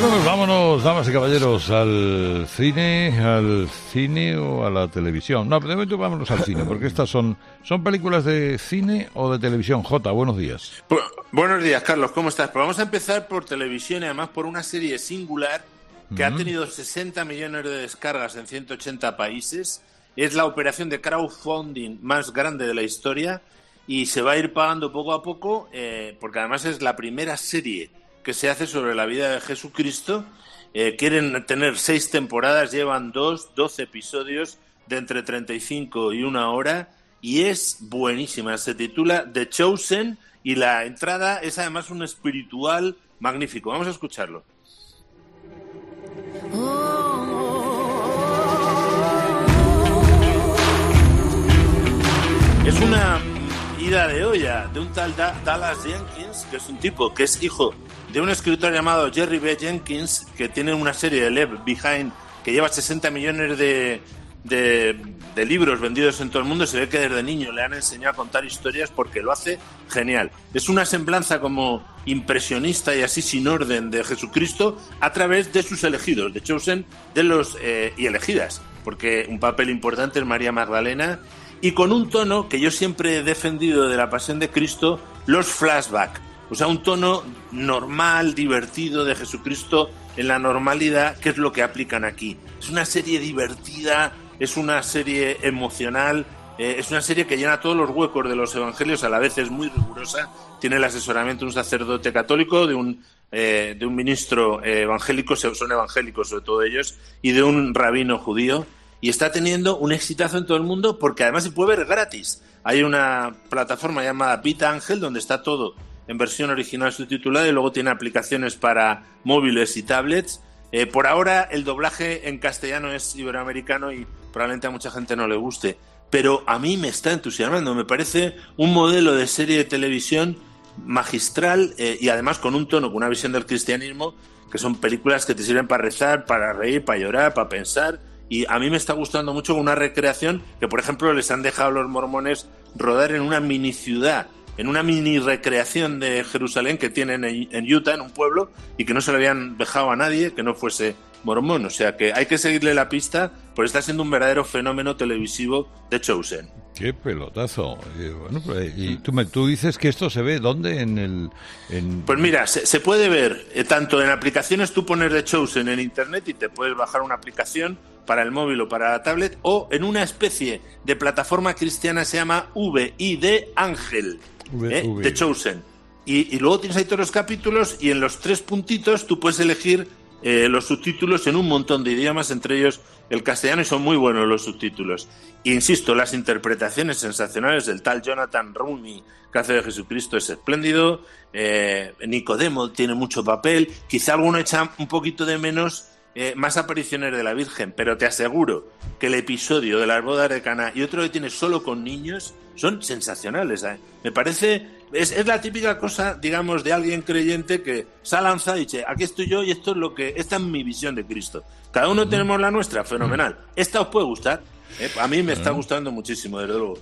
Bueno, pues vámonos, damas y caballeros, al cine, al cine o a la televisión. No, de momento vámonos al cine, porque estas son, son películas de cine o de televisión. J, buenos días. buenos días, Carlos, ¿cómo estás? Pues vamos a empezar por televisión y además por una serie singular que ha tenido 60 millones de descargas en 180 países. Es la operación de crowdfunding más grande de la historia y se va a ir pagando poco a poco, eh, porque además es la primera serie que se hace sobre la vida de Jesucristo. Eh, quieren tener seis temporadas, llevan dos, doce episodios de entre 35 y una hora y es buenísima. Se titula The Chosen y la entrada es además un espiritual magnífico. Vamos a escucharlo. Es una ida de olla de un tal Dallas Jenkins, que es un tipo que es hijo de un escritor llamado Jerry B. Jenkins, que tiene una serie de Left Behind que lleva 60 millones de, de, libros vendidos en todo el mundo. Se ve que desde niño le han enseñado a contar historias porque lo hace genial. Es una semblanza como impresionista y así sin orden de Jesucristo a través de sus elegidos, de Chosen, de los eh, y elegidas, porque un papel importante es María Magdalena y con un tono que yo siempre he defendido de la pasión de Cristo, los flashbacks o sea, un tono normal, divertido de Jesucristo en la normalidad, que es lo que aplican aquí. Es una serie divertida, es una serie emocional, eh, es una serie que llena todos los huecos de los evangelios, a la vez es muy rigurosa, tiene el asesoramiento de un sacerdote católico, de un, eh, de un ministro evangélico, son evangélicos sobre todo ellos, y de un rabino judío, y está teniendo un exitazo en todo el mundo porque además se puede ver gratis. Hay una plataforma llamada Pita Ángel donde está todo en versión original subtitulada y luego tiene aplicaciones para móviles y tablets. Eh, por ahora el doblaje en castellano es iberoamericano y probablemente a mucha gente no le guste, pero a mí me está entusiasmando, me parece un modelo de serie de televisión magistral eh, y además con un tono, con una visión del cristianismo, que son películas que te sirven para rezar, para reír, para llorar, para pensar. Y a mí me está gustando mucho una recreación que, por ejemplo, les han dejado a los mormones rodar en una mini ciudad en una mini recreación de Jerusalén que tienen en Utah, en un pueblo, y que no se le habían dejado a nadie que no fuese mormón. O sea que hay que seguirle la pista, porque está siendo un verdadero fenómeno televisivo de Chosen. Qué pelotazo. Bueno, pues, y tú, me, tú dices que esto se ve dónde en el. Pues mira, se, puede ver eh, tanto en aplicaciones, tú pones The Chosen en internet y te puedes bajar una aplicación para el móvil o para la tablet, o en una especie de plataforma cristiana se llama VID Ángel. ¿eh? The Chosen. Y, luego tienes ahí todos los capítulos y en los tres puntitos tú puedes elegir eh, los subtítulos en un montón de idiomas, entre ellos el castellano, y son muy buenos los subtítulos. insisto, las interpretaciones sensacionales del tal Jonathan Rumi, que hace de Jesucristo, es espléndido. Eh, Nicodemo tiene mucho papel. Quizá alguno echa un poquito de menos eh, más apariciones de la Virgen, pero te aseguro que el episodio de las bodas de Cana y otro que tiene solo con niños son sensacionales. ¿eh? Me parece, es, la típica cosa, digamos, de alguien creyente que se ha lanzado y dice, aquí estoy yo y esto es lo que, esta es mi visión de Cristo. Cada uno tenemos la nuestra, fenomenal. Esta os puede gustar. ¿eh? A mí me está gustando muchísimo, desde luego.